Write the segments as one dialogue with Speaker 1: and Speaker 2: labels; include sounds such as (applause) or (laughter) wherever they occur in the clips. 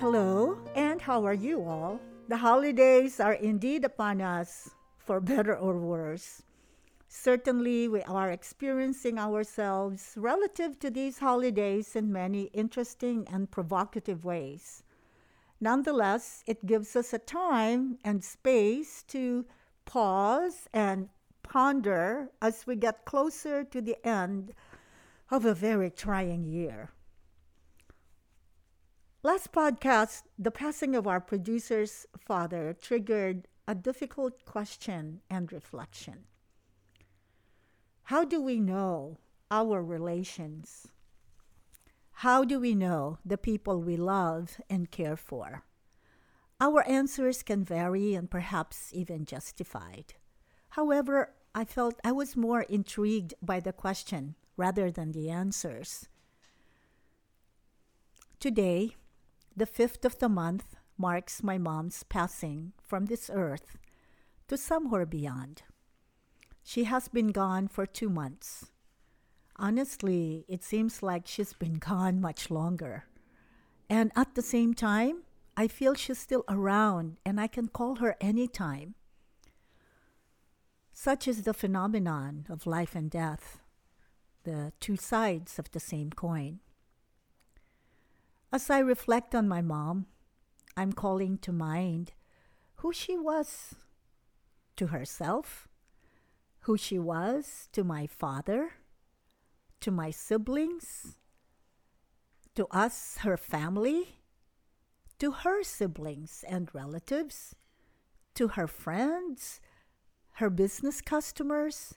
Speaker 1: Hello, and how are you all? The holidays are indeed upon us, for better or worse. Certainly, we are experiencing ourselves relative to these holidays in many interesting and provocative ways. Nonetheless, it gives us a time and space to pause and ponder as we get closer to the end of a very trying year. Last podcast, the passing of our producer's father triggered a difficult question and reflection. How do we know our relations? How do we know the people we love and care for? Our answers can vary and perhaps even justified. However, I felt I was more intrigued by the question rather than the answers. Today, the fifth of the month marks my mom's passing from this earth to somewhere beyond. She has been gone for two months. Honestly, it seems like she's been gone much longer. And at the same time, I feel she's still around and I can call her anytime. Such is the phenomenon of life and death, the two sides of the same coin. As I reflect on my mom, I'm calling to mind who she was to herself, who she was to my father, to my siblings, to us, her family, to her siblings and relatives, to her friends, her business customers,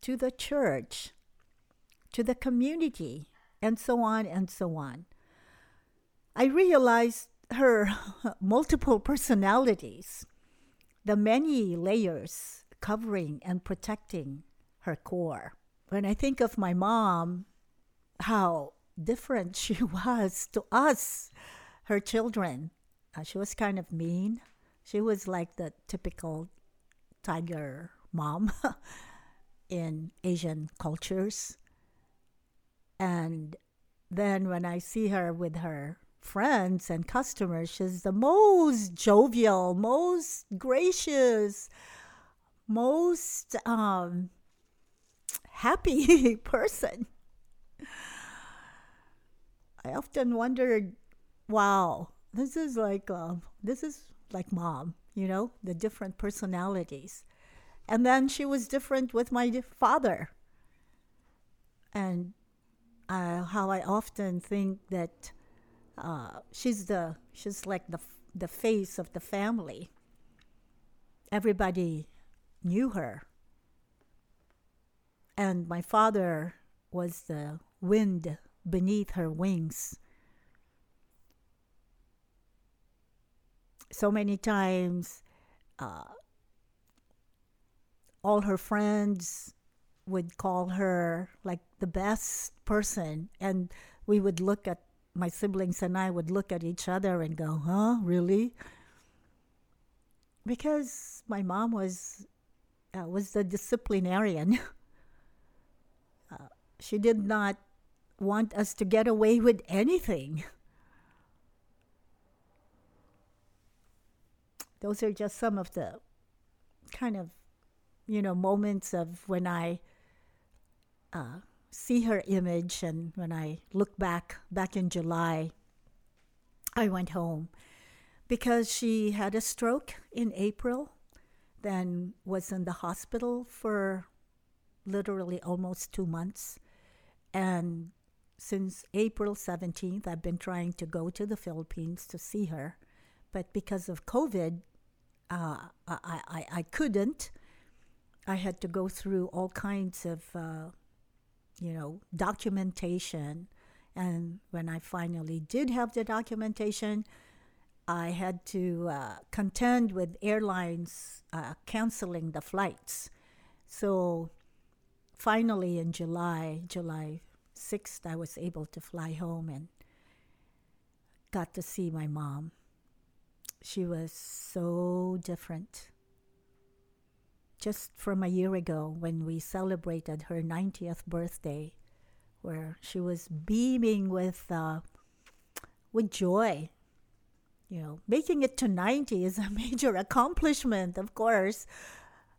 Speaker 1: to the church, to the community, and so on and so on. I realized her (laughs) multiple personalities, the many layers covering and protecting her core. When I think of my mom, how different (laughs) she was to us, her children. Uh, she was kind of mean. She was like the typical tiger mom (laughs) in Asian cultures. And then when I see her with her friends and customers, she's the most jovial, most gracious, most um, happy (laughs) person. I often wondered, wow, this is like uh, this is like mom, you know, the different personalities. And then she was different with my father. And uh, how I often think that uh, she's the she's like the the face of the family. Everybody knew her, and my father was the wind beneath her wings. So many times, uh, all her friends would call her like the best person, and we would look at my siblings and I would look at each other and go, huh, really? Because my mom was uh, was the disciplinarian. (laughs) uh, she did not want us to get away with anything. Those are just some of the kind of, you know, moments of when I uh, see her image and when I look back back in July I went home. Because she had a stroke in April then was in the hospital for literally almost 2 months. And since April 17th I've been trying to go to the Philippines to see her. But because of COVID uh, I, I, I couldn't. I had to go through all kinds of uh, you know, documentation. And when I finally did have the documentation, I had to uh, contend with airlines uh, canceling the flights. So finally, in July, July 6th, I was able to fly home and got to see my mom. She was so different just from a year ago when we celebrated her 90th birthday, where she was beaming with uh, with joy. you know, making it to 90 is a (laughs) major accomplishment, of course.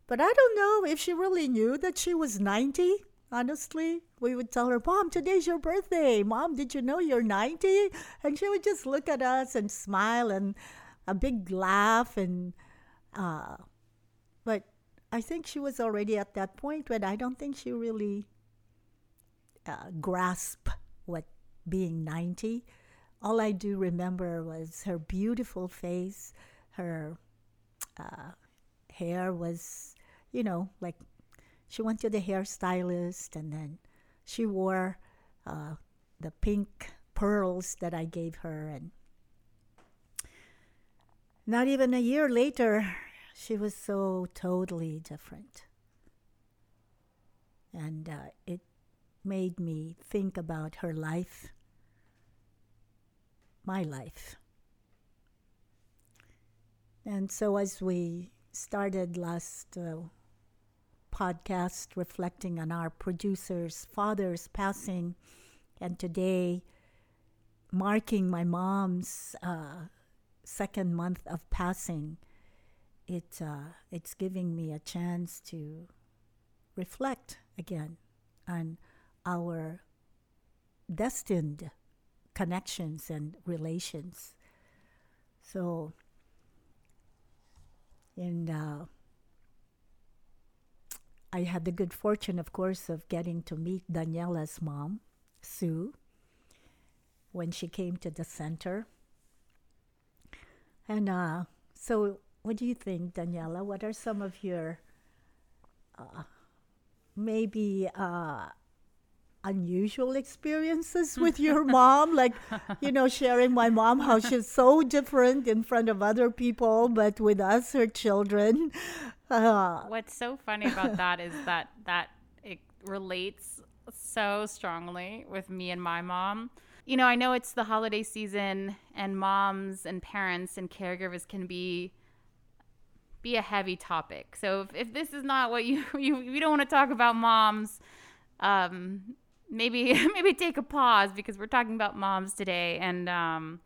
Speaker 1: But I don't know if she really knew that she was 90. Honestly, we would tell her, Mom, today's your birthday. Mom, did you know you're 90? And she would just look at us and smile and a big laugh. And, uh, I think she was already at that point when I don't think she really uh, grasped what being 90 all I do remember was her beautiful face. Her uh, hair was, you know, like she went to the hairstylist and then she wore uh, the pink pearls that I gave her. And not even a year later, she was so totally different. And uh, it made me think about her life my life. And so, as we started last uh, podcast reflecting on our producer's father's passing, and today marking my mom's uh, second month of passing, it, uh, it's giving me a chance to reflect again on our destined connections and relations. So, and uh, I had the good fortune, of course, of getting to meet Daniela's mom, Sue, when she came to the center. And uh, so, what do you think, Daniela? What are some of your uh, maybe uh, unusual experiences (laughs) with your mom? Like you know sharing my mom how she's so different in front of other people but with us her children.
Speaker 2: Uh, what's so funny about that is that that it relates so strongly with me and my mom. You know i know it's the holiday season and moms and parents and caregivers can be be a heavy topic. So if, if this is not what you (laughs) you, you don't want to talk about moms um, maybe (laughs) maybe take a pause because we're talking about moms today. And um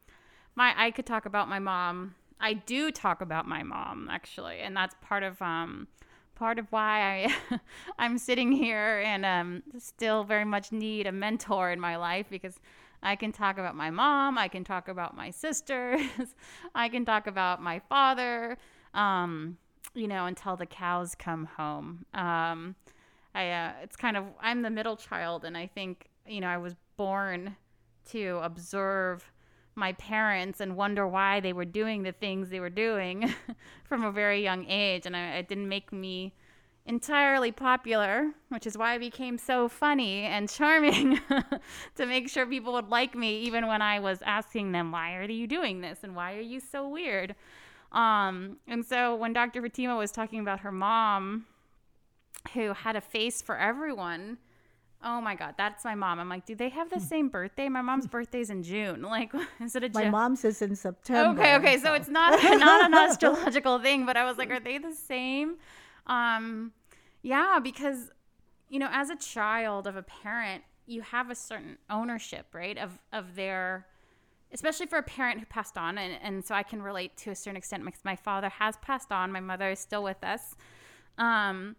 Speaker 2: my I could talk about my mom. I do talk about my mom actually, and that's part of um part of why I (laughs) I'm sitting here and um still very much need a mentor in my life because I can talk about my mom, I can talk about my sisters, I can talk about my father, um, you know, until the cows come home. Um, I uh, it's kind of I'm the middle child, and I think you know I was born to observe my parents and wonder why they were doing the things they were doing (laughs) from a very young age, and I, it didn't make me entirely popular, which is why I became so funny and charming (laughs) to make sure people would like me, even when I was asking them, "Why are you doing this?" and "Why are you so weird?" Um, and so when Dr. Fatima was talking about her mom who had a face for everyone. Oh my God, that's my mom. I'm like, do they have the hmm. same birthday? My mom's birthday's in June. (laughs) Like, is it a?
Speaker 1: My mom's is in September.
Speaker 2: Okay, okay, so, so it's not (laughs) not an astrological thing, but I was like, are they the same? Um, yeah, because you know, as a child of a parent, you have a certain ownership, right, of of their especially for a parent who passed on and, and so i can relate to a certain extent because my father has passed on my mother is still with us um,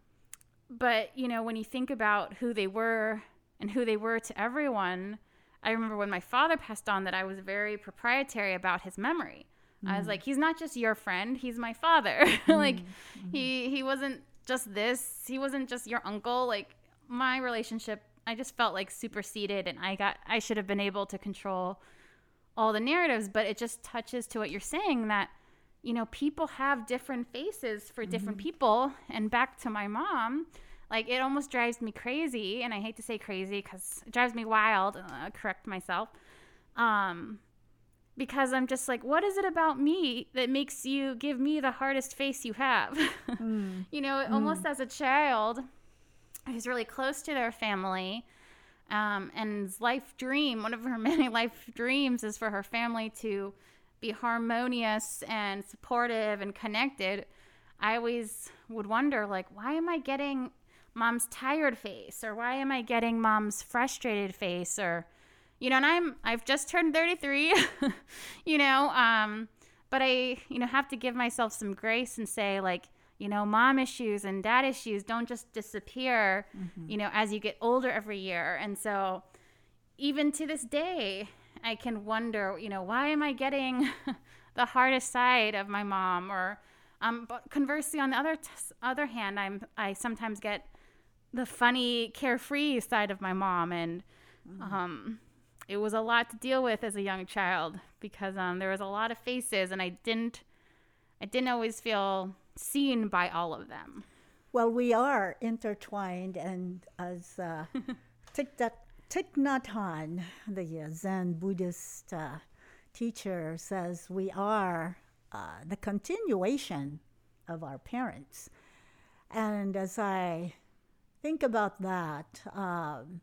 Speaker 2: but you know when you think about who they were and who they were to everyone i remember when my father passed on that i was very proprietary about his memory mm. i was mm. like he's not just your friend he's my father (laughs) mm. like mm-hmm. he he wasn't just this he wasn't just your uncle like my relationship i just felt like superseded and i got i should have been able to control all the narratives but it just touches to what you're saying that you know, people have different faces for different mm-hmm. people. And back to my mom, like it almost drives me crazy. And I hate to say crazy because it drives me wild. Uh, correct myself. Um, because I'm just like, what is it about me that makes you give me the hardest face you have? (laughs) mm. You know, mm. almost as a child who's really close to their family. Um, and life dream, one of her (laughs) many life dreams is for her family to be harmonious and supportive and connected, I always would wonder, like, why am I getting mom's tired face? Or why am I getting mom's frustrated face? Or, you know, and I'm, I've just turned 33, (laughs) you know, um, but I, you know, have to give myself some grace and say, like, you know, mom issues and dad issues don't just disappear, mm-hmm. you know, as you get older every year. And so, even to this day, I can wonder, you know, why am I getting (laughs) the hardest side of my mom? Or, um, but conversely, on the other t- other hand, I'm I sometimes get the funny, carefree side of my mom, and mm-hmm. um, it was a lot to deal with as a young child because um, there was a lot of faces, and I didn't, I didn't always feel seen by all of them.
Speaker 1: Well, we are intertwined, and as uh, (laughs) Thich Nhat Hanh, the uh, Zen Buddhist uh, teacher, says, we are uh, the continuation of our parents. And as I think about that, um,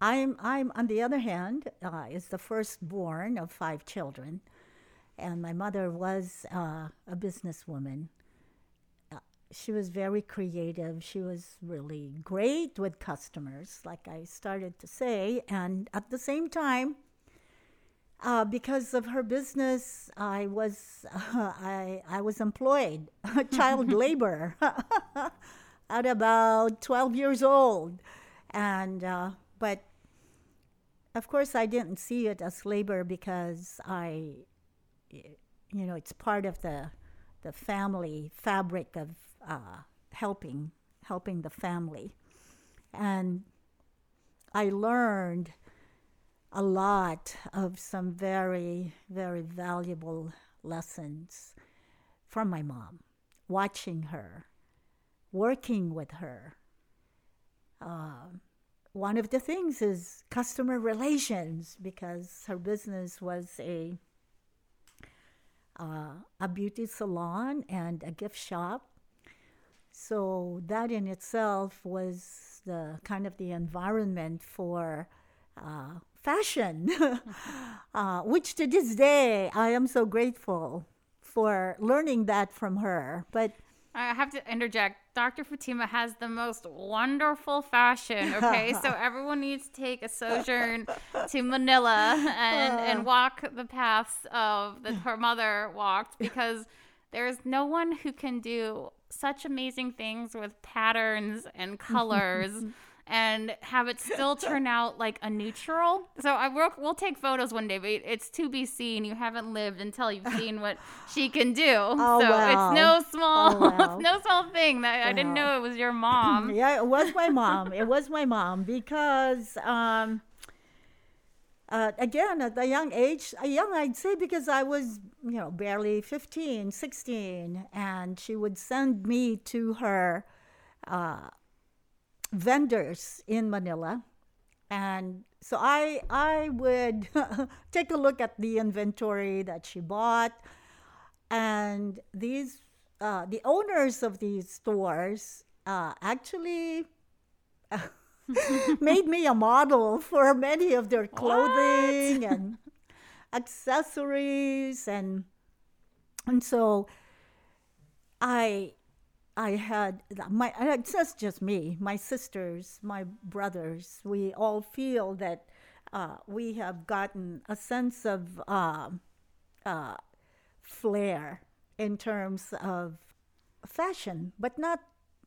Speaker 1: I'm, I'm, on the other hand, uh, is the firstborn of five children, and my mother was uh, a businesswoman. She was very creative. She was really great with customers, like I started to say, and at the same time, uh, because of her business, I was uh, (laughs) I I was employed, (laughs) child labor, (laughs) at about twelve years old, and uh, but of course, I didn't see it as labor because I, you know, it's part of the the family fabric of uh, helping helping the family, and I learned a lot of some very very valuable lessons from my mom, watching her, working with her. Uh, one of the things is customer relations because her business was a uh, a beauty salon and a gift shop. So that in itself was the kind of the environment for uh, fashion, (laughs) uh, which to this day I am so grateful for learning that from her. But
Speaker 2: I have to interject. Dr. Fatima has the most wonderful fashion. Okay, so (laughs) everyone needs to take a sojourn to Manila (laughs) and and walk the paths of that her mother walked because there's no one who can do such amazing things with patterns and (laughs) colors and have it still turn out like a neutral. So I will we'll take photos one day, but it's to be seen. You haven't lived until you've (laughs) seen what she can do. Oh, so it's no small (laughs) oh, it's no small thing that I didn't know it was your mom.
Speaker 1: yeah, it was my mom. it was my mom because um uh, again at a young age a young i'd say because i was you know barely 15 16 and she would send me to her uh, vendors in Manila. And so I I would (laughs) take a look at the inventory that she bought, and these uh, the owners of these stores uh, actually (laughs) (laughs) made me a model for many of their clothing what? and accessories and and so I I had my it's not just me, my sisters, my brothers. We all feel that uh, we have gotten a sense of uh, uh, flair in terms of fashion, but not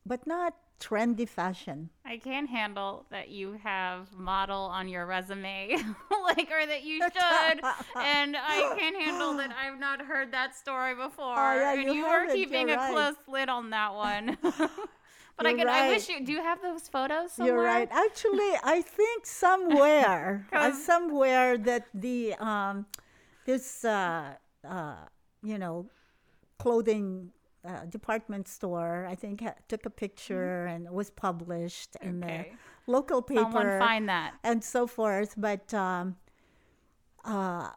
Speaker 1: but not trendy fashion.
Speaker 2: I can't handle that you have model on your resume, (laughs) like, or that you should. (laughs) and I can't handle that I've not heard that story before. Oh, yeah, and you, you were keeping a right. close lid on that one. (laughs) but I can, Right. I wish you. Do you have those photos? Somewhere?
Speaker 1: You're right. Actually, I think somewhere, uh, somewhere that the um, this uh, uh, you know, clothing uh, department store. I think ha- took a picture mm-hmm. and it was published okay. in the local paper.
Speaker 2: Someone find that
Speaker 1: and so forth. But um, uh,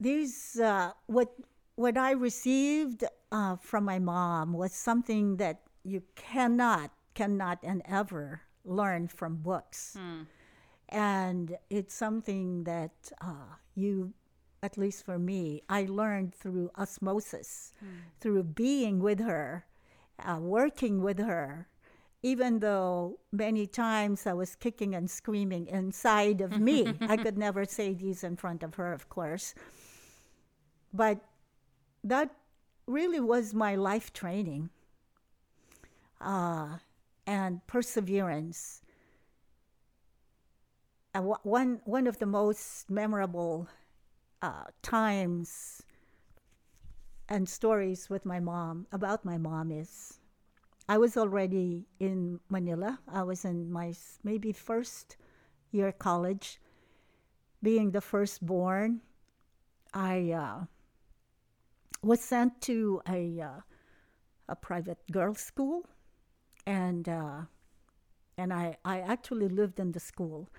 Speaker 1: these uh, what what I received uh, from my mom was something that you cannot cannot and ever learn from books. Hmm. And it's something that uh, you at least for me, I learned through osmosis, mm. through being with her, uh, working with her. Even though many times I was kicking and screaming inside of me, (laughs) I could never say these in front of her, of course. But that really was my life training uh, and perseverance. And one, one of the most memorable uh, times and stories with my mom about my mom is I was already in Manila. I was in my maybe first year college. Being the firstborn, I uh, was sent to a uh, a private girls' school, and uh, and I I actually lived in the school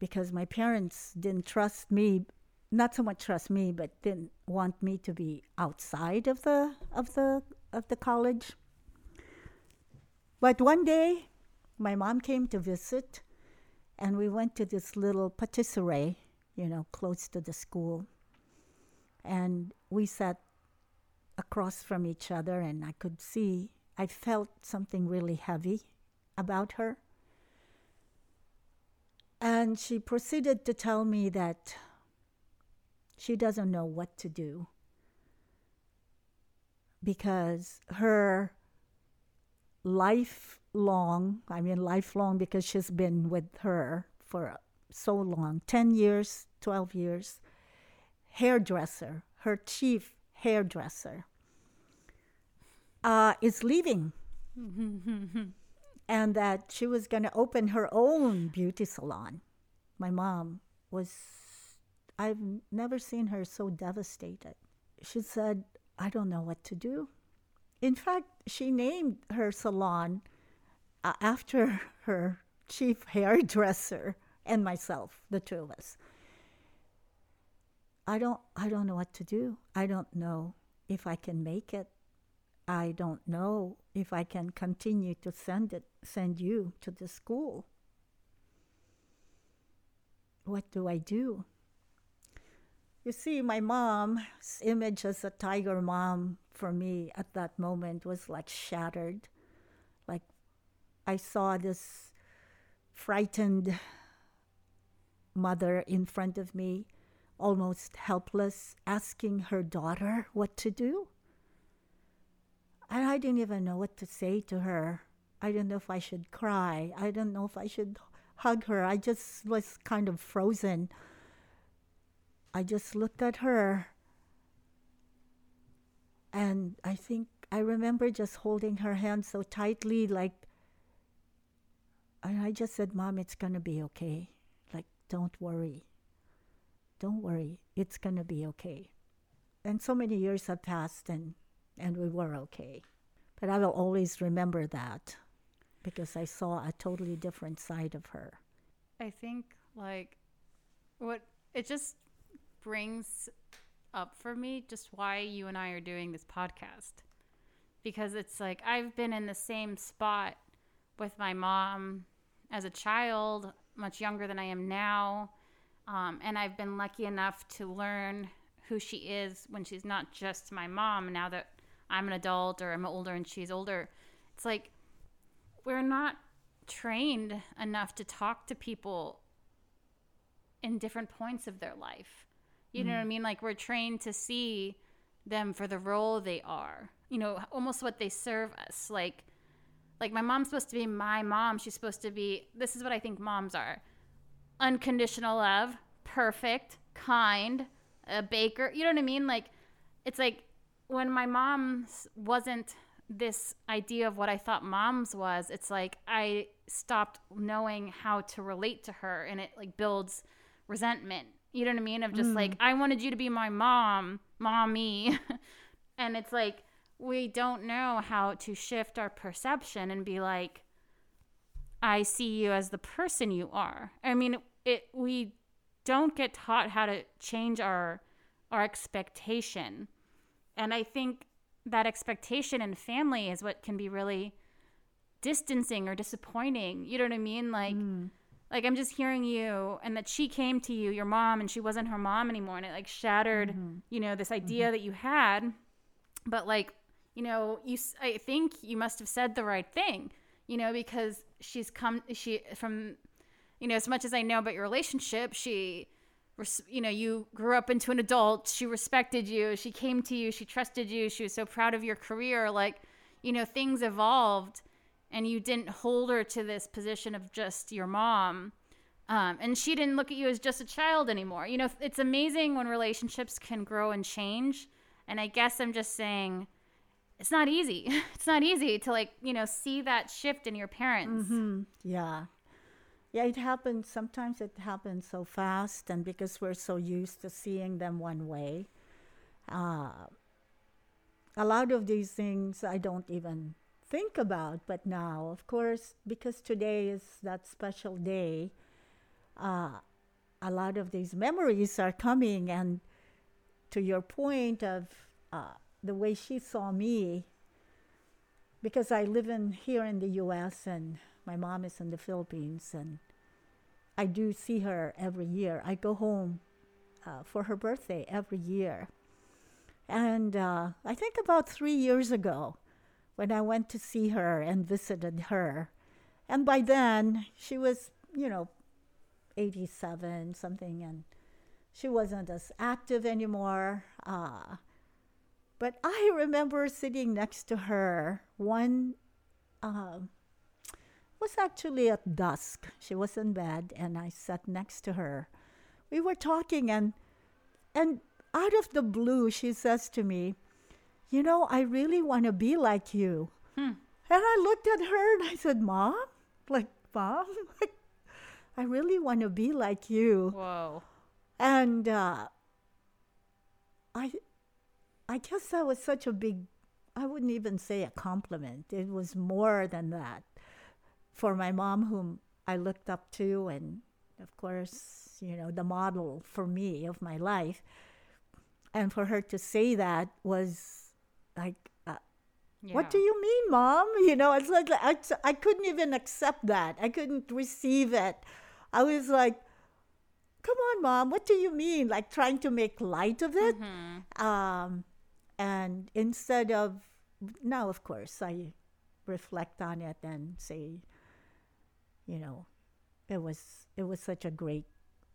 Speaker 1: because my parents didn't trust me, not so much trust me, but didn't want me to be outside of the of the of the college. But one day, my mom came to visit, and we went to this little patisserie, you know, close to the school. And we sat across from each other, and I could see, I felt something really heavy about her. And she proceeded to tell me that she doesn't know what to do because her lifelong, I mean, lifelong because she's been with her for so long 10 years, 12 years, hairdresser, her chief hairdresser, uh, is leaving. (laughs) and that she was going to open her own beauty salon. My mom was, I've never seen her so devastated. She said, I don't know what to do. In fact, she named her salon uh, after (laughs) her chief hairdresser and myself, the two of us. I don't I don't know what to do. I don't know if I can make it. I don't know if I can continue to send it send you to the school. What do I do? You see, my mom's image as a tiger mom for me at that moment was like shattered. Like I saw this frightened mother in front of me, almost helpless, asking her daughter what to do. And I didn't even know what to say to her. I didn't know if I should cry. I didn't know if I should hug her. I just was kind of frozen. I just looked at her and I think I remember just holding her hand so tightly, like, and I just said, Mom, it's going to be okay. Like, don't worry. Don't worry. It's going to be okay. And so many years have passed, and, and we were okay. But I will always remember that because I saw a totally different side of her.
Speaker 2: I think, like, what it just brings up for me just why you and I are doing this podcast. Because it's like I've been in the same spot with my mom as a child, much younger than I am now. Um, and I've been lucky enough to learn who she is when she's not just my mom. Now that I'm an adult or I'm older and she's older, it's like we're not trained enough to talk to people in different points of their life. You mm. know what I mm. mean? Like we're trained to see them for the role they are. You know, almost what they serve us. Like like my mom's supposed to be my mom. She's supposed to be this is what I think moms are. Unconditional love, perfect, kind, a baker. You know what I mean? Like it's like when my mom wasn't this idea of what I thought moms was, it's like I stopped knowing how to relate to her and it like builds resentment you know what I mean? Of just mm. like, I wanted you to be my mom, mommy. (laughs) and it's like, we don't know how to shift our perception and be like, I see you as the person you are. I mean, it, we don't get taught how to change our our expectation. And I think that expectation in family is what can be really distancing or disappointing. You know what I mean? Like mm like i'm just hearing you and that she came to you your mom and she wasn't her mom anymore and it like shattered mm-hmm. you know this idea mm-hmm. that you had but like you know you i think you must have said the right thing you know because she's come she from you know as much as i know about your relationship she you know, you grew up into an adult. She respected you. She came to you. She trusted you. She was so proud of your career. Like, you know, things evolved and you didn't hold her to this position of just your mom. Um, and she didn't look at you as just a child anymore. You know, it's amazing when relationships can grow and change. And I guess I'm just saying, it's not easy. (laughs) It's not easy to like, you know, see that shift in your parents.
Speaker 1: Mm-hmm. Yeah. Yeah, it happens. Sometimes it happens so fast, and because we're so used to seeing them one way, uh, a lot of these things I don't even think about. But now, of course, because today is that special day, uh, a lot of these memories are coming. And to your point of uh, the way she saw me, because I live in here in the U.S. and my mom is in the Philippines, and I do see her every year. I go home uh, for her birthday every year. And uh, I think about three years ago, when I went to see her and visited her, and by then she was, you know, 87 something, and she wasn't as active anymore. Uh, but I remember sitting next to her one um, was actually at dusk. She was in bed, and I sat next to her. We were talking, and and out of the blue, she says to me, "You know, I really want to be like you." Hmm. And I looked at her and I said, "Mom, like mom, (laughs) like, I really want to be like you."
Speaker 2: Whoa.
Speaker 1: And uh, I, I guess that was such a big. I wouldn't even say a compliment. It was more than that for my mom, whom I looked up to, and of course, you know, the model for me of my life. And for her to say that was like, uh, yeah. what do you mean, mom? (laughs) You know, it's like I, I couldn't even accept that. I couldn't receive it. I was like, come on, mom, what do you mean? Like trying to make light of it. Mm-hmm. Um, and instead of, now, of course, I reflect on it and say, you know, it was it was such a great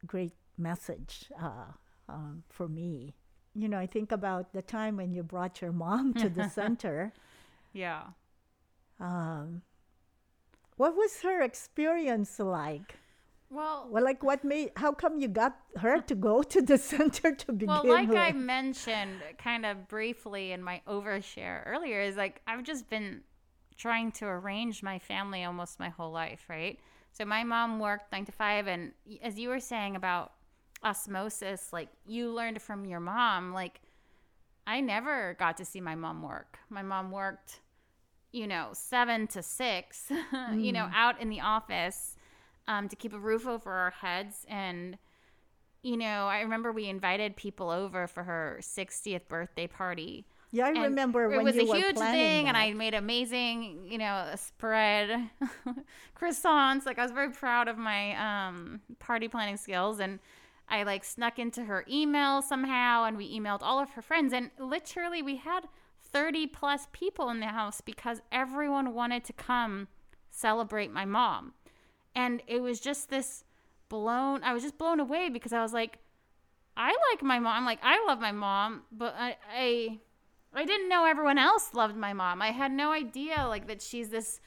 Speaker 1: great message uh, um, for me. You know, I think about the time when you brought your mom to the (laughs) center.
Speaker 2: Yeah.
Speaker 1: Um, what was her experience like?
Speaker 2: Well,
Speaker 1: well, like what made? How come you got her to go to the (laughs) center to begin with?
Speaker 2: Well, like
Speaker 1: with?
Speaker 2: I mentioned, kind of briefly in my overshare earlier, is like I've just been trying to arrange my family almost my whole life, right? So my mom worked nine to five, and as you were saying about osmosis, like you learned from your mom, like I never got to see my mom work. My mom worked, you know, seven to six, mm. (laughs) you know, mm. out in the office um, to keep a roof over our heads. And, you know, I remember we invited people over for her 60th birthday party.
Speaker 1: Yeah, I and remember it was a huge thing, that.
Speaker 2: and I made amazing, you know, spread (laughs) croissants. Like I was very proud of my um, party planning skills, and I like snuck into her email somehow, and we emailed all of her friends, and literally we had thirty plus people in the house because everyone wanted to come celebrate my mom, and it was just this blown. I was just blown away because I was like, I like my mom. Like I love my mom, but I, I I didn't know everyone else loved my mom. I had no idea like that she's this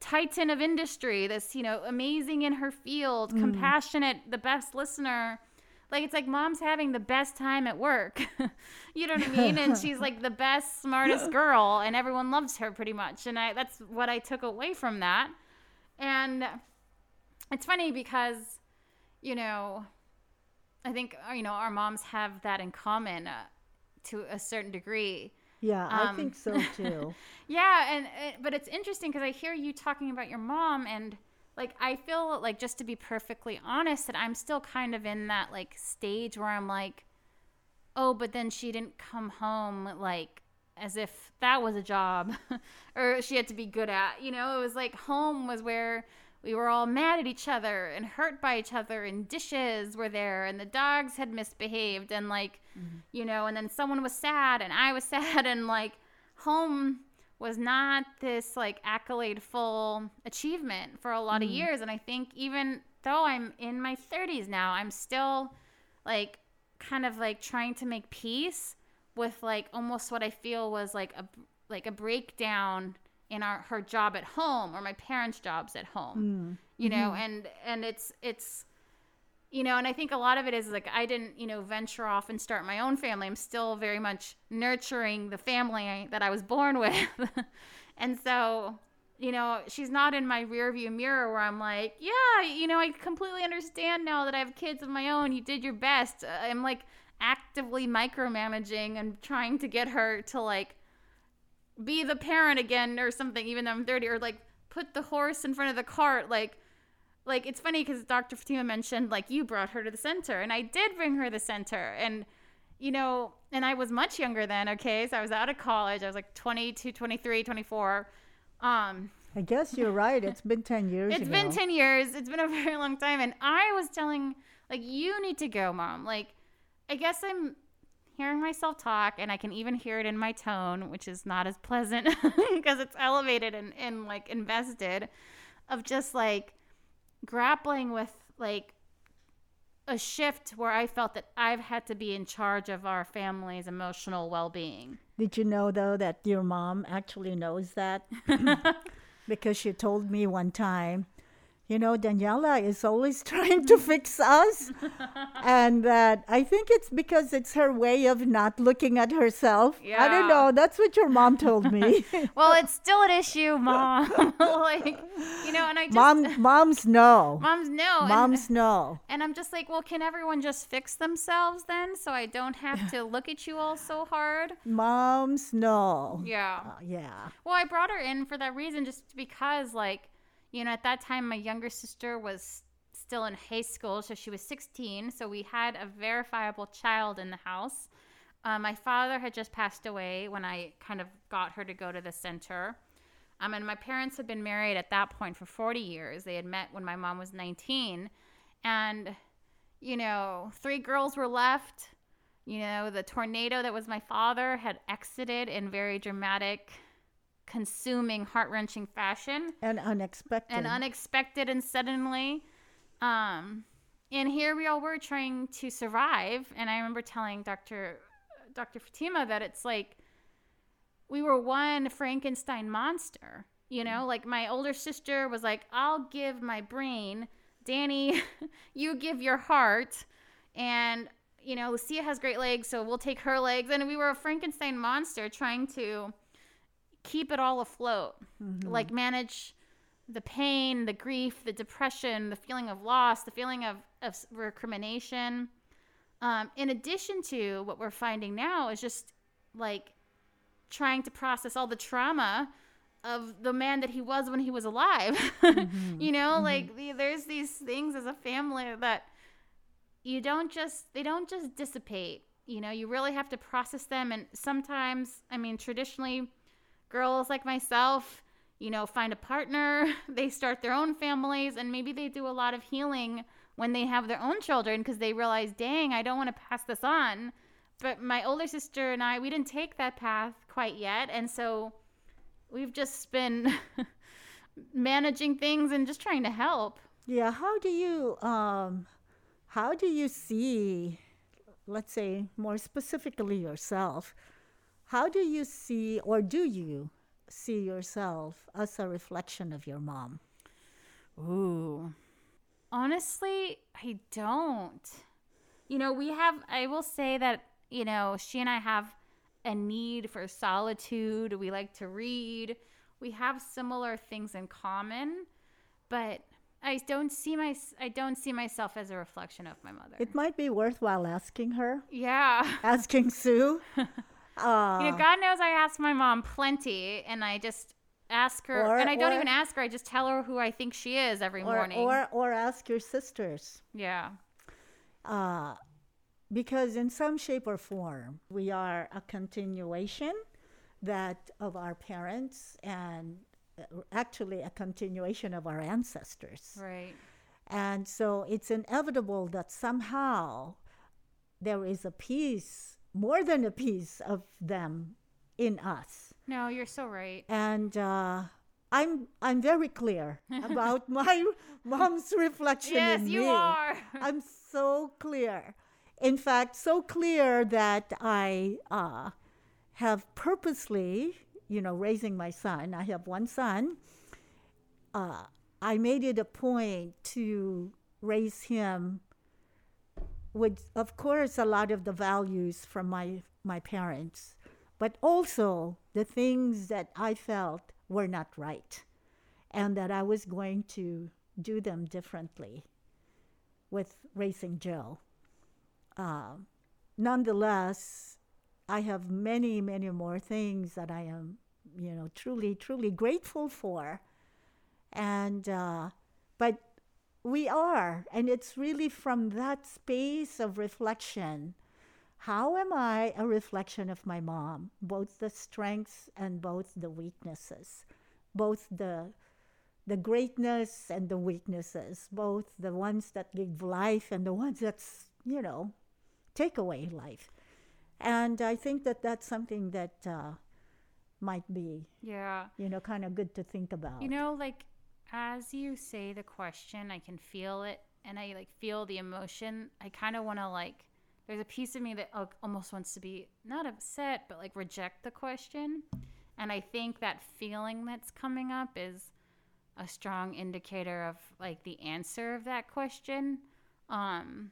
Speaker 2: titan of industry, this, you know, amazing in her field, mm. compassionate, the best listener. Like it's like mom's having the best time at work. (laughs) you know what I mean? and she's like the best, smartest (laughs) girl and everyone loves her pretty much. And I that's what I took away from that. And it's funny because you know, I think you know our moms have that in common uh, to a certain degree
Speaker 1: yeah, um, I think so (laughs) too.
Speaker 2: yeah, and it, but it's interesting because I hear you talking about your mom, and like I feel like just to be perfectly honest, that I'm still kind of in that like stage where I'm like, oh, but then she didn't come home like as if that was a job, (laughs) or she had to be good at. You know, it was like home was where we were all mad at each other and hurt by each other and dishes were there and the dogs had misbehaved and like mm-hmm. you know and then someone was sad and i was (laughs) sad and like home was not this like accolade full achievement for a lot mm-hmm. of years and i think even though i'm in my 30s now i'm still like kind of like trying to make peace with like almost what I feel was like a like a breakdown in our her job at home or my parents' jobs at home. Mm. You know, mm-hmm. and and it's it's you know, and I think a lot of it is like I didn't, you know, venture off and start my own family. I'm still very much nurturing the family that I was born (laughs) with. and so, you know, she's not in my rear view mirror where I'm like, yeah, you know, I completely understand now that I have kids of my own. You did your best. Uh, I'm like actively micromanaging and trying to get her to like be the parent again or something, even though I'm 30, or like put the horse in front of the cart. Like, like it's funny because Dr. Fatima mentioned like you brought her to the center, and I did bring her to the center, and you know, and I was much younger then. Okay, so I was out of college. I was like 22, 23, 24. Um,
Speaker 1: I guess you're right. It's been 10 years.
Speaker 2: It's
Speaker 1: ago.
Speaker 2: been 10 years. It's been a (laughs) very long time. And I was telling, like, you need to go, mom. Like, I guess I'm hearing myself talk, and I can even hear it in my tone, which is not as pleasant (laughs) because it's elevated and, and, like, invested of just, like, grappling with like a shift where I felt that I've had to be in charge of our family's emotional well being.
Speaker 1: Did you know though that your mom actually knows that? (laughs) because she told me one time you know, Daniela is always (laughs) trying to fix us. and that I think it's because it's her way of not looking at herself. Yeah. I don't know. That's what your mom told me. (laughs)
Speaker 2: well, it's still an issue, mom. (laughs) like, you know, and I just.
Speaker 1: Mom, moms know.
Speaker 2: Moms know.
Speaker 1: Moms
Speaker 2: and,
Speaker 1: know.
Speaker 2: And I'm just like, well, can everyone just fix themselves then so I don't have to look at you all so hard?
Speaker 1: Moms know.
Speaker 2: Yeah.
Speaker 1: Uh, yeah.
Speaker 2: Well, I brought her in for that reason just because, like, you know, at that time, my younger sister was still in high school, so she was 16. So we had a verifiable child in the house. Uh, my father had just passed away when I kind of got her to go to the center. Um, and my parents had been married at that point for 40 years. They had met when my mom was 19. And, you know, three girls were left. You know, the tornado that was my father had exited in very dramatic consuming, heart wrenching fashion.
Speaker 1: And unexpected.
Speaker 2: And unexpected and suddenly. Um, and here we all were trying to survive. And I remember telling Dr. Dr. Fatima that it's like we were one Frankenstein monster. You know, like my older sister was like, I'll give my brain. Danny, (laughs) you give your heart. And, you know, Lucia has great legs, so we'll take her legs. And we were a Frankenstein monster trying to keep it all afloat, mm-hmm. like manage the pain, the grief, the depression, the feeling of loss, the feeling of, of recrimination. Um, in addition to what we're finding now is just like trying to process all the trauma of the man that he was when he was alive. (laughs) mm-hmm. You know, mm-hmm. like the, there's these things as a family that you don't just they don't just dissipate. You know, you really have to process them and sometimes, I mean, traditionally girls like myself, you know, find a partner, (laughs) they start their own families, and maybe they do a lot of healing when they have their own children because they realize, dang, I don't want to pass this on. But my older sister and I, we didn't take that path quite yet. And so we've just been (laughs) managing things and just trying to help.
Speaker 1: Yeah. How do you, um, how do you see, let's say more specifically yourself, how do you see, or do you see yourself as a reflection of your mom?
Speaker 2: Ooh. Honestly, I don't. You know, we have, I will say that, you know, she and I have a need for solitude. We like to read. We have similar things in common, but I don't see my I don't see myself as a reflection of my mother.
Speaker 1: It might be worthwhile asking her.
Speaker 2: Yeah.
Speaker 1: Asking Sue. (laughs)
Speaker 2: Uh, you know, God knows I ask my mom plenty, and I just ask her, or, and I don't or, even ask her. I just tell her who I think she is every
Speaker 1: or,
Speaker 2: morning.
Speaker 1: Or or ask your sisters.
Speaker 2: Yeah.
Speaker 1: Uh, because in some shape or form, we are a continuation that of our parents and uh, actually a continuation of our ancestors.
Speaker 2: Right.
Speaker 1: And so it's inevitable that somehow there is a piece more than a piece of them in us.
Speaker 2: No, you're so right.
Speaker 1: And uh, I'm I'm very clear (laughs) about my mom's reflection
Speaker 2: yes,
Speaker 1: in
Speaker 2: me.
Speaker 1: Yes,
Speaker 2: you are. (laughs)
Speaker 1: I'm so clear. in fact, so clear that I uh, have purposely, you know, raising my son. I have one son. Uh, I made it a point to raise him with, of course, a lot of the values from my my parents, but also the things that I felt were not right, and that I was going to do them differently with raising Joe. Uh, nonetheless, I have many, many more things that I am, you know, truly, truly grateful for. And, uh, but we are, and it's really from that space of reflection. How am I a reflection of my mom? Both the strengths and both the weaknesses, both the the greatness and the weaknesses, both the ones that give life and the ones that's you know take away life. And I think that that's something that uh, might be,
Speaker 2: yeah,
Speaker 1: you know, kind of good to think about.
Speaker 2: You know, like as you say the question, I can feel it, and I like feel the emotion. I kind of want to like. There's a piece of me that almost wants to be not upset, but like reject the question. And I think that feeling that's coming up is a strong indicator of like the answer of that question. Um,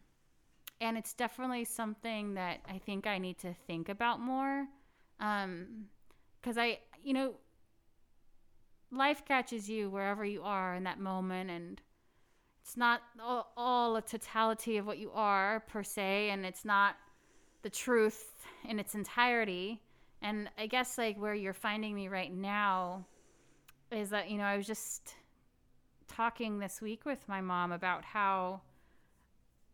Speaker 2: and it's definitely something that I think I need to think about more. Um, because I, you know, life catches you wherever you are in that moment, and it's not all, all a totality of what you are per se, and it's not the truth in its entirety. And I guess like where you're finding me right now is that, you know, I was just talking this week with my mom about how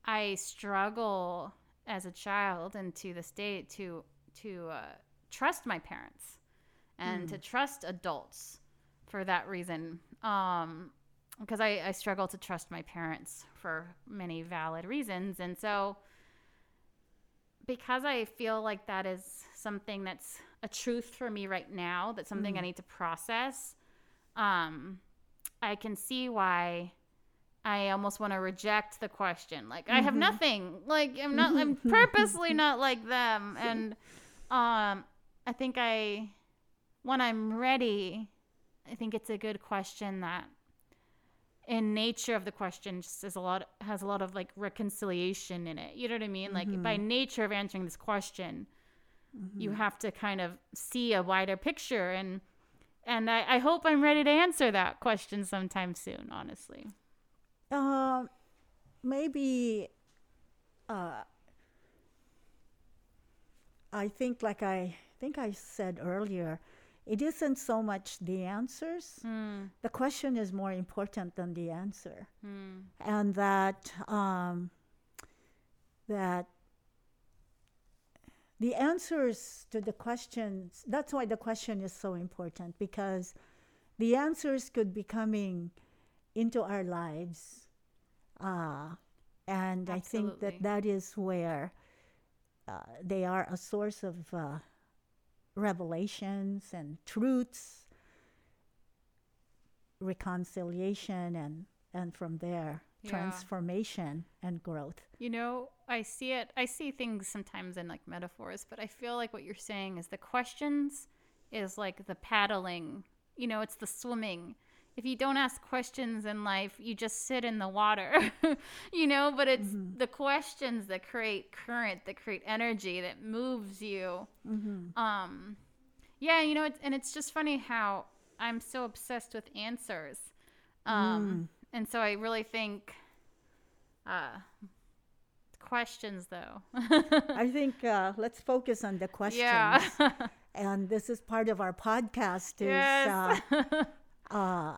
Speaker 2: I struggle as a child and to this day to to uh, trust my parents and mm. to trust adults for that reason. Um, because I, I struggle to trust my parents for many valid reasons. And so, because I feel like that is something that's a truth for me right now, that's something mm. I need to process, um, I can see why I almost want to reject the question. Like I have mm-hmm. nothing. Like I'm not I'm (laughs) purposely not like them and um I think I when I'm ready, I think it's a good question that in nature of the question just is a lot has a lot of like reconciliation in it. You know what I mean? Mm-hmm. Like by mm-hmm. nature of answering this question, mm-hmm. you have to kind of see a wider picture and and I, I hope I'm ready to answer that question sometime soon, honestly.
Speaker 1: Uh, maybe uh, I think, like I think I said earlier, it isn't so much the answers. Mm. The question is more important than the answer, mm. and that um, that the answers to the questions. That's why the question is so important because the answers could be coming into our lives. Uh, and Absolutely. I think that that is where uh, they are a source of uh, revelations and truths, reconciliation, and, and from there, yeah. transformation and growth.
Speaker 2: You know, I see it, I see things sometimes in like metaphors, but I feel like what you're saying is the questions is like the paddling, you know, it's the swimming if you don't ask questions in life, you just sit in the water, (laughs) you know. But it's mm-hmm. the questions that create current, that create energy, that moves you. Mm-hmm. Um, yeah, you know, it's, and it's just funny how I'm so obsessed with answers. Um, mm. and so I really think, uh, questions though. (laughs)
Speaker 1: I think uh, let's focus on the questions. Yeah. (laughs) and this is part of our podcast. Is yes. uh, uh,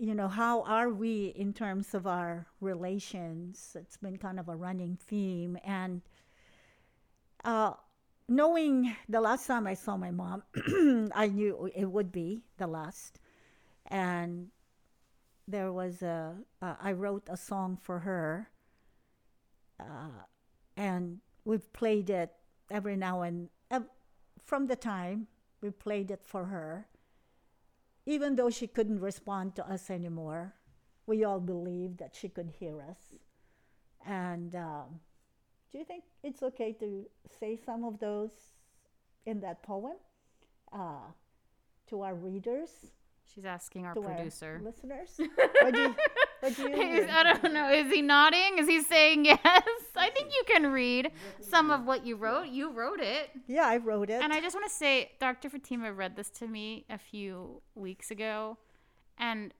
Speaker 1: you know, how are we in terms of our relations? It's been kind of a running theme. And uh, knowing the last time I saw my mom, (clears throat) I knew it would be the last. And there was a, uh, I wrote a song for her. Uh, and we've played it every now and from the time we played it for her even though she couldn't respond to us anymore, we all believed that she could hear us. And um, do you think it's okay to say some of those in that poem uh, to our readers?
Speaker 2: She's asking our
Speaker 1: to
Speaker 2: producer.
Speaker 1: Our listeners? (laughs) do you, what do you
Speaker 2: I don't know. Is he nodding? Is he saying (laughs) yes? I think you can read some of what you wrote. You wrote it.
Speaker 1: Yeah, I wrote it.
Speaker 2: And I just want to say, Dr. Fatima read this to me a few weeks ago, and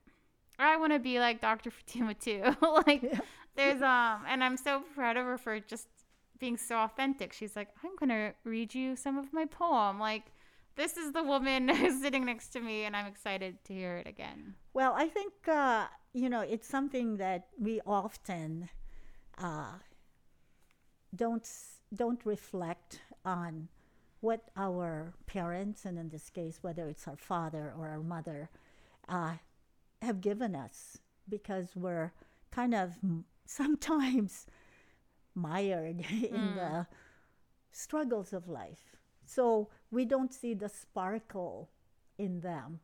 Speaker 2: I want to be like Dr. (laughs) Fatima too. (laughs) like,
Speaker 1: Yeah.
Speaker 2: there's um, and I'm so proud of her for just being so authentic. She's like, I'm gonna read you some of my poem. Like, this is the woman who's sitting next to me, and I'm excited to hear it again.
Speaker 1: Well, I think uh, you know it's something that we often uh, don't don't reflect on what our parents, and in this case, whether it's our father or our mother, uh, have given us, because we're kind of sometimes (laughs) mired (laughs) in the struggles of life. So we don't see the sparkle in them.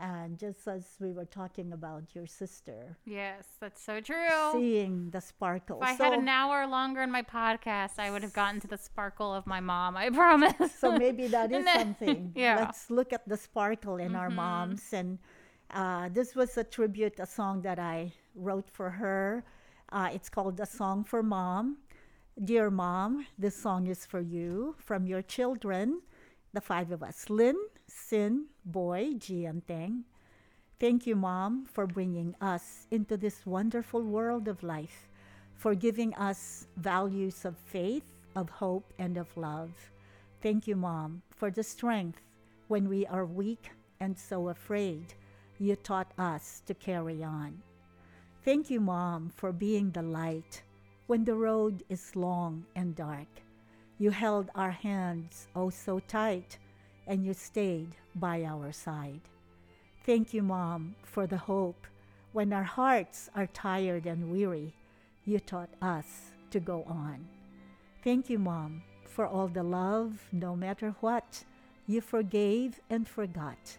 Speaker 1: And just as we were talking about your sister,
Speaker 2: Yes, that's so true.
Speaker 1: seeing the sparkle.
Speaker 2: If I
Speaker 1: so,
Speaker 2: had an hour longer in my podcast, I would have gotten to the sparkle of my mom. I (laughs) promise.
Speaker 1: so maybe that is
Speaker 2: then-
Speaker 1: something. (laughs)
Speaker 2: yeah.
Speaker 1: Let's look at the sparkle in our moms. And uh, this was a tribute, a song that I wrote for her. Uh, it's called A Song for Mom. Dear Mom, this song is for you from your children, the five of us Lynn, Sin, Boy, G, and Teng. Thank you, Mom, for bringing us into this wonderful world of life, for giving us values of faith, of hope, and of love. Thank you, Mom, for the strength when we are weak and so afraid. You taught us to carry on. Thank you, Mom, for being the light when the road is long and dark. You held our hands oh so tight, and you stayed by our side. Thank you, Mom, for the hope when our hearts are tired and weary. You taught us to go on. Thank you, Mom, for all the love, no matter what. You forgave and forgot.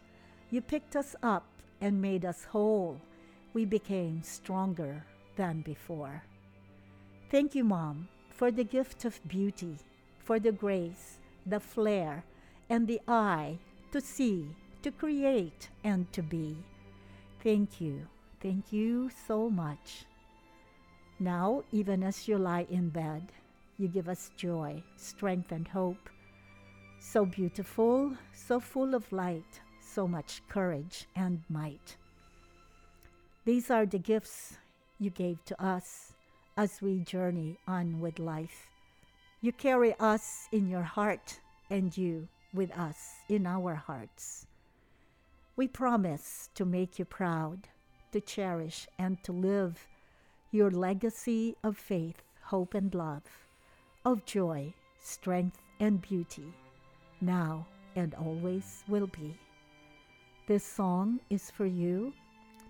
Speaker 1: You picked us up and made us whole. We became stronger than before. Thank you, Mom, for the gift of beauty, for the grace, the flair, and the eye to see, to create, and to be. Thank you. Thank you so much. Now, even as you lie in bed, you give us joy, strength, and hope. So beautiful, so full of light, so much courage and might. These are the gifts you gave to us as we journey on with life. You carry us in your heart, and you with us in our hearts. We promise to make you proud, to cherish and to live your legacy of faith, hope, and love, of joy, strength, and beauty, now and always will be. This song is for you,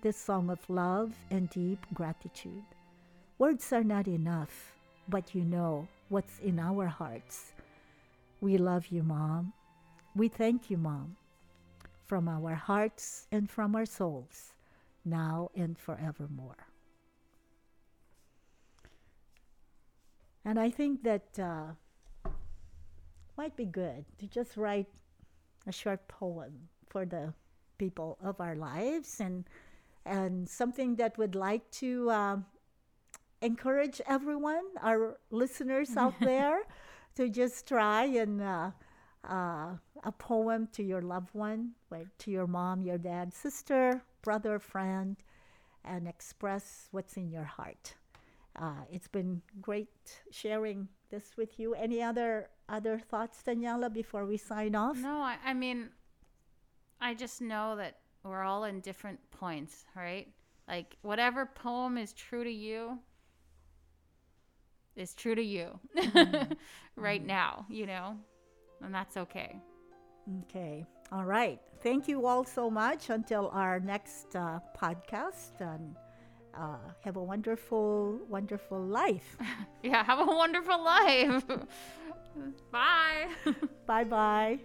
Speaker 1: this song of love and deep gratitude. Words are not enough, but you know what's in our hearts. We love you, Mom. We thank you, Mom, from our hearts and from our souls, now and forevermore. And I think that uh, might be good to just write a short poem for the people of our lives and and something that would like to um, encourage everyone, our listeners out (laughs) there, to just try and uh, uh, a poem to your loved one, like to your mom, your dad, sister, brother, friend, and express what's in your heart. Uh, it's been great sharing this with you. Any other other thoughts, Daniela, before we sign off?
Speaker 2: No, I, I mean, I just know that we're all in different points, right? Like, whatever poem is true to you is true to you (laughs) right now, you know? And that's okay.
Speaker 1: Okay. All right. Thank you all so much. Until our next uh, podcast, and uh, have a wonderful, wonderful life. (laughs)
Speaker 2: Yeah, have a wonderful life. (laughs) Bye. (laughs)
Speaker 1: bye bye.